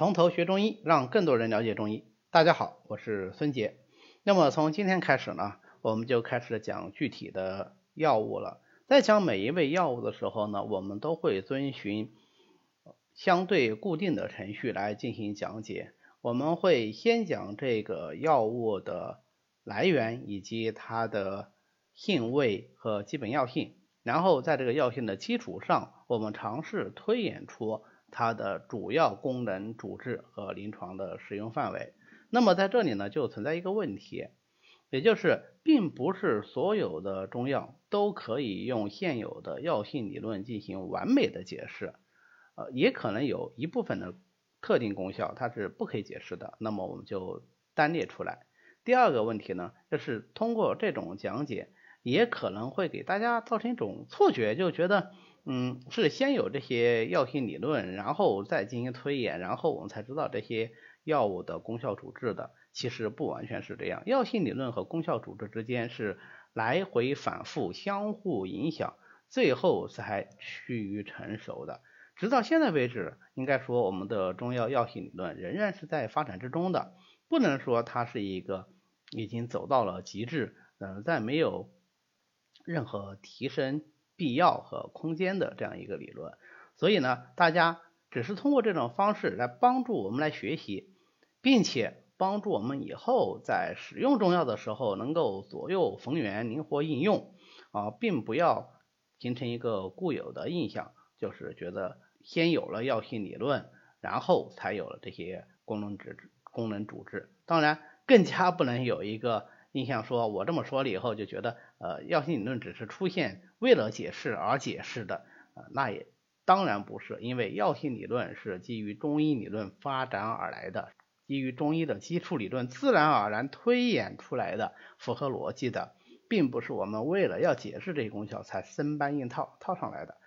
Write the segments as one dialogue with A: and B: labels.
A: 从头学中医，让更多人了解中医。大家好，我是孙杰。那么从今天开始呢，我们就开始讲具体的药物了。在讲每一味药物的时候呢，我们都会遵循相对固定的程序来进行讲解。我们会先讲这个药物的来源以及它的性味和基本药性，然后在这个药性的基础上，我们尝试推演出。它的主要功能、主治和临床的使用范围。那么在这里呢，就存在一个问题，也就是并不是所有的中药都可以用现有的药性理论进行完美的解释，呃，也可能有一部分的特定功效它是不可以解释的。那么我们就单列出来。第二个问题呢，就是通过这种讲解，也可能会给大家造成一种错觉，就觉得。嗯，是先有这些药性理论，然后再进行推演，然后我们才知道这些药物的功效主治的。其实不完全是这样，药性理论和功效主治之间是来回反复、相互影响，最后才趋于成熟的。直到现在为止，应该说我们的中药药性理论仍然是在发展之中的，不能说它是一个已经走到了极致，呃，在没有任何提升。必要和空间的这样一个理论，所以呢，大家只是通过这种方式来帮助我们来学习，并且帮助我们以后在使用中药的时候能够左右逢源、灵活应用啊，并不要形成一个固有的印象，就是觉得先有了药性理论，然后才有了这些功能主治、功能主治。当然，更加不能有一个。印象说，我这么说了以后，就觉得呃，药性理论只是出现为了解释而解释的，呃，那也当然不是，因为药性理论是基于中医理论发展而来的，基于中医的基础理论自然而然推演出来的，符合逻辑的，并不是我们为了要解释这些功效才生搬硬套套上来的。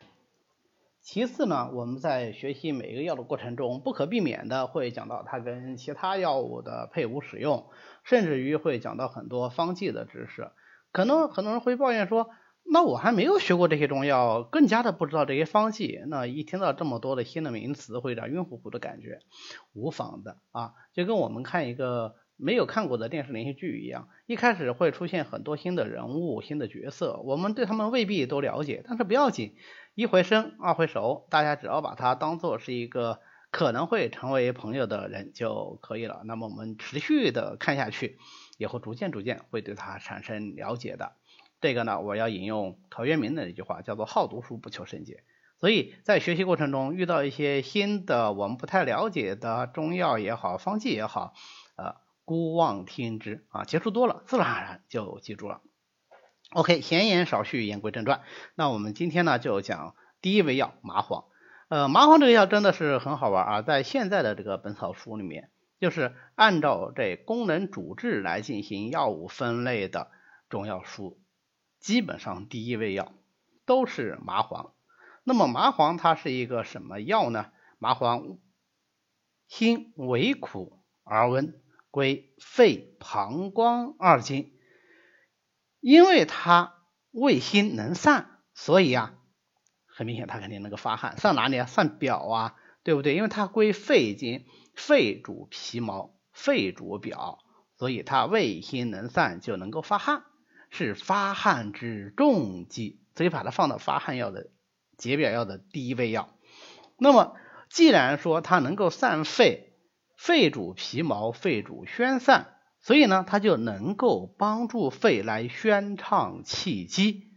A: 其次呢，我们在学习每一个药的过程中，不可避免的会讲到它跟其他药物的配伍使用，甚至于会讲到很多方剂的知识。可能很多人会抱怨说，那我还没有学过这些中药，更加的不知道这些方剂。那一听到这么多的新的名词，会有点晕乎乎的感觉。无妨的啊，就跟我们看一个。没有看过的电视连续剧一样，一开始会出现很多新的人物、新的角色，我们对他们未必都了解，但是不要紧，一回生二回熟，大家只要把它当做是一个可能会成为朋友的人就可以了。那么我们持续的看下去，也会逐渐逐渐会对它产生了解的。这个呢，我要引用陶渊明的一句话，叫做好读书不求甚解。所以在学习过程中遇到一些新的我们不太了解的中药也好、方剂也好，呃。孤望听之啊，接触多了，自然而然就记住了。OK，闲言少叙，言归正传。那我们今天呢，就讲第一味药麻黄。呃，麻黄这个药真的是很好玩啊，在现在的这个本草书里面，就是按照这功能主治来进行药物分类的中药书，基本上第一味药都是麻黄。那么麻黄它是一个什么药呢？麻黄辛微苦而温。归肺、膀胱二经，因为它味辛能散，所以啊，很明显它肯定能够发汗。散哪里啊？散表啊，对不对？因为它归肺经，肺主皮毛，肺主表，所以它胃心能散，就能够发汗，是发汗之重剂，所以把它放到发汗药的解表药的第一味药。那么，既然说它能够散肺，肺主皮毛，肺主宣散，所以呢，它就能够帮助肺来宣畅气机。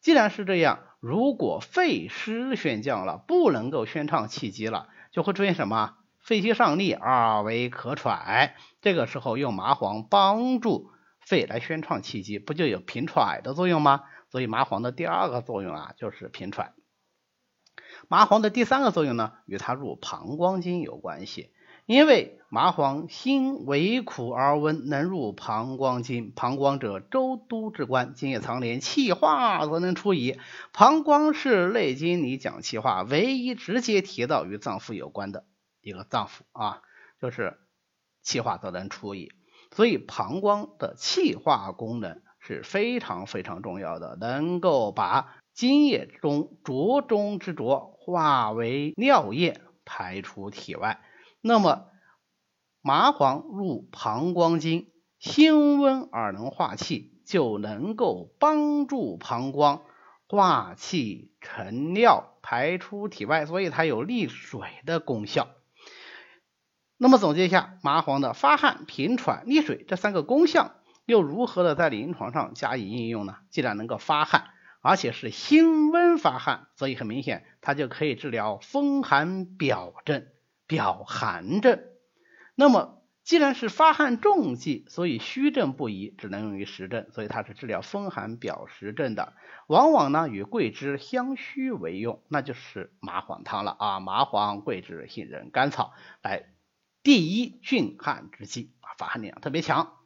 A: 既然是这样，如果肺失宣降了，不能够宣畅气机了，就会出现什么？肺气上逆，而为咳喘。这个时候用麻黄帮助肺来宣畅气机，不就有平喘的作用吗？所以麻黄的第二个作用啊，就是平喘。麻黄的第三个作用呢，与它入膀胱经有关系。因为麻黄辛微苦而温，能入膀胱经。膀胱者，周都之官，津液藏连，气化则能出矣。膀胱是《内经》里讲气化唯一直接提到与脏腑有关的一个脏腑啊，就是气化则能出矣。所以膀胱的气化功能是非常非常重要的，能够把津液中浊中之浊化为尿液排出体外。那么麻黄入膀胱经，辛温而能化气，就能够帮助膀胱化气成尿排出体外，所以它有利水的功效。那么总结一下，麻黄的发汗、平喘、利水这三个功效，又如何的在临床上加以应用呢？既然能够发汗，而且是辛温发汗，所以很明显，它就可以治疗风寒表症、表寒症。那么既然是发汗重剂，所以虚症不宜，只能用于实症，所以它是治疗风寒表实症的。往往呢与桂枝、香须为用，那就是麻黄汤了啊！麻黄、桂枝、杏仁、甘草来。第一峻汗之剂啊，发汗力量特别强。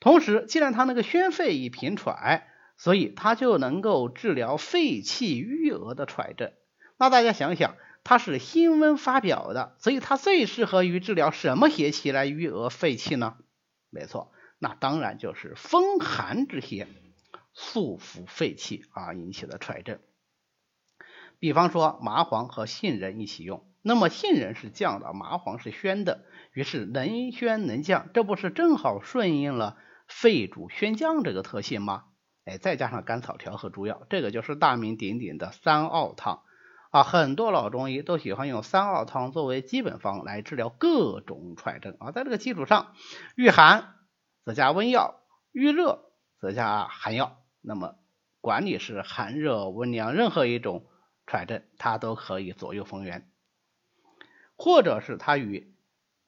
A: 同时，既然它那个宣肺以平喘，所以它就能够治疗肺气郁额的喘症。那大家想想，它是辛温发表的，所以它最适合于治疗什么邪气来郁额肺气呢？没错，那当然就是风寒之邪束缚肺气啊引起的喘症。比方说麻黄和杏仁一起用。那么杏仁是降的，麻黄是宣的，于是能宣能降，这不是正好顺应了肺主宣降这个特性吗？哎，再加上甘草调和诸药，这个就是大名鼎鼎的三奥汤啊！很多老中医都喜欢用三奥汤作为基本方来治疗各种喘症啊。在这个基础上，遇寒则加温药，遇热则加寒药。那么管你是寒热温凉，任何一种喘症，它都可以左右逢源。或者是它与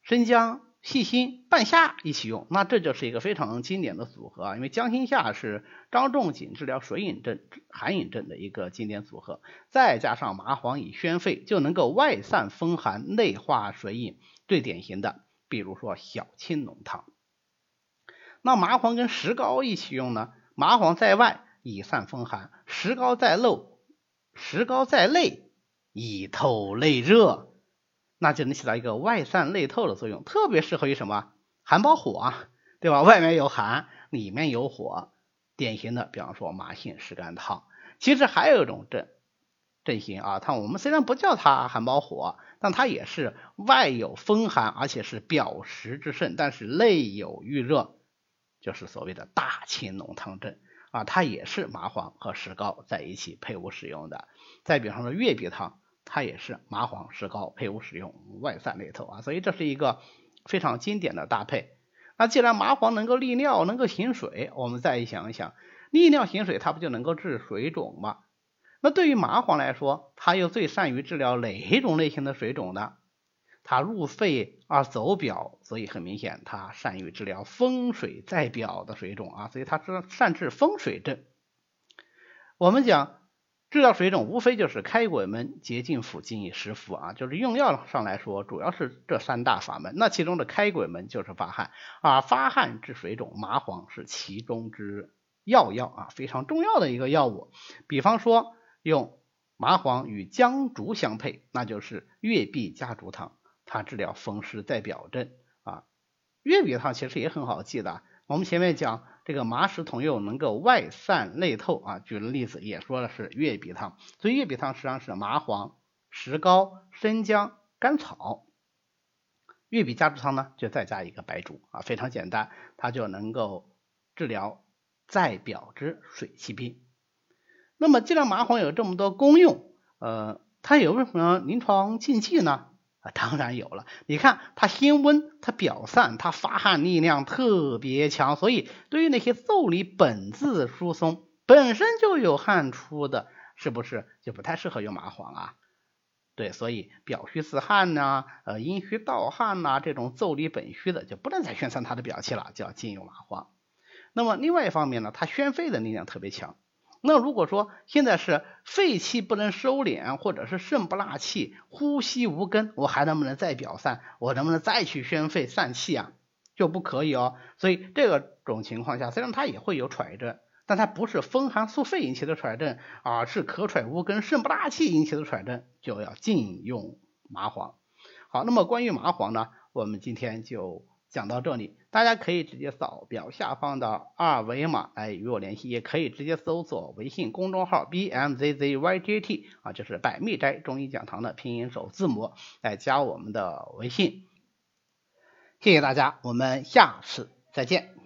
A: 生姜、细辛、半夏一起用，那这就是一个非常经典的组合啊。因为姜、辛、夏是张仲景治疗水饮症、寒饮症的一个经典组合，再加上麻黄以宣肺，就能够外散风寒、内化水饮。最典型的，比如说小青龙汤。那麻黄跟石膏一起用呢？麻黄在外以散风寒，石膏在漏，石膏在内以透内热。那就能起到一个外散内透的作用，特别适合于什么寒包火啊，对吧？外面有寒，里面有火，典型的，比方说麻杏石甘汤。其实还有一种症症型啊，它我们虽然不叫它寒包火，但它也是外有风寒，而且是表实之盛，但是内有郁热，就是所谓的大青浓汤症啊，它也是麻黄和石膏在一起配伍使用的。再比方说月碧汤。它也是麻黄石膏配伍使用，外散内透啊，所以这是一个非常经典的搭配。那既然麻黄能够利尿，能够行水，我们再想一想，利尿行水，它不就能够治水肿吗？那对于麻黄来说，它又最善于治疗哪一种类型的水肿呢？它入肺而走表，所以很明显，它善于治疗风水在表的水肿啊，所以它是善治风水症。我们讲。治疗水肿无非就是开鬼门、洁净腑、经以湿敷啊，就是用药上来说，主要是这三大法门。那其中的开鬼门就是发汗啊，发汗治水肿，麻黄是其中之要药啊，非常重要的一个药物。比方说用麻黄与姜竹相配，那就是月碧加竹汤，它治疗风湿在表症啊。月碧汤其实也很好记的，我们前面讲。这个麻石同用能够外散内透啊，举了例子也说的是月碧汤，所以月碧汤实际上是麻黄、石膏、生姜、甘草，月碧加竹汤呢就再加一个白术啊，非常简单，它就能够治疗在表之水气病。那么既然麻黄有这么多功用，呃，它有为什么临床禁忌呢？当然有了。你看它辛温，它表散，它发汗力量特别强，所以对于那些腠理本自疏松、本身就有汗出的，是不是就不太适合用麻黄啊？对，所以表虚自汗呐，呃，阴虚盗汗呐，这种腠理本虚的就不能再宣散它的表气了，就要禁用麻黄。那么另外一方面呢，它宣肺的力量特别强。那如果说现在是肺气不能收敛，或者是肾不纳气，呼吸无根，我还能不能再表散？我能不能再去宣肺散气啊？就不可以哦。所以这个种情况下，虽然它也会有喘症，但它不是风寒宿肺引起的喘症，而是咳喘无根、肾不纳气引起的喘症，就要禁用麻黄。好，那么关于麻黄呢，我们今天就讲到这里，大家可以直接扫表下方的二维码来与我联系，也可以直接搜索微信公众号 b m z z y j t 啊，就是百密斋中医讲堂的拼音首字母来加我们的微信。谢谢大家，我们下次再见。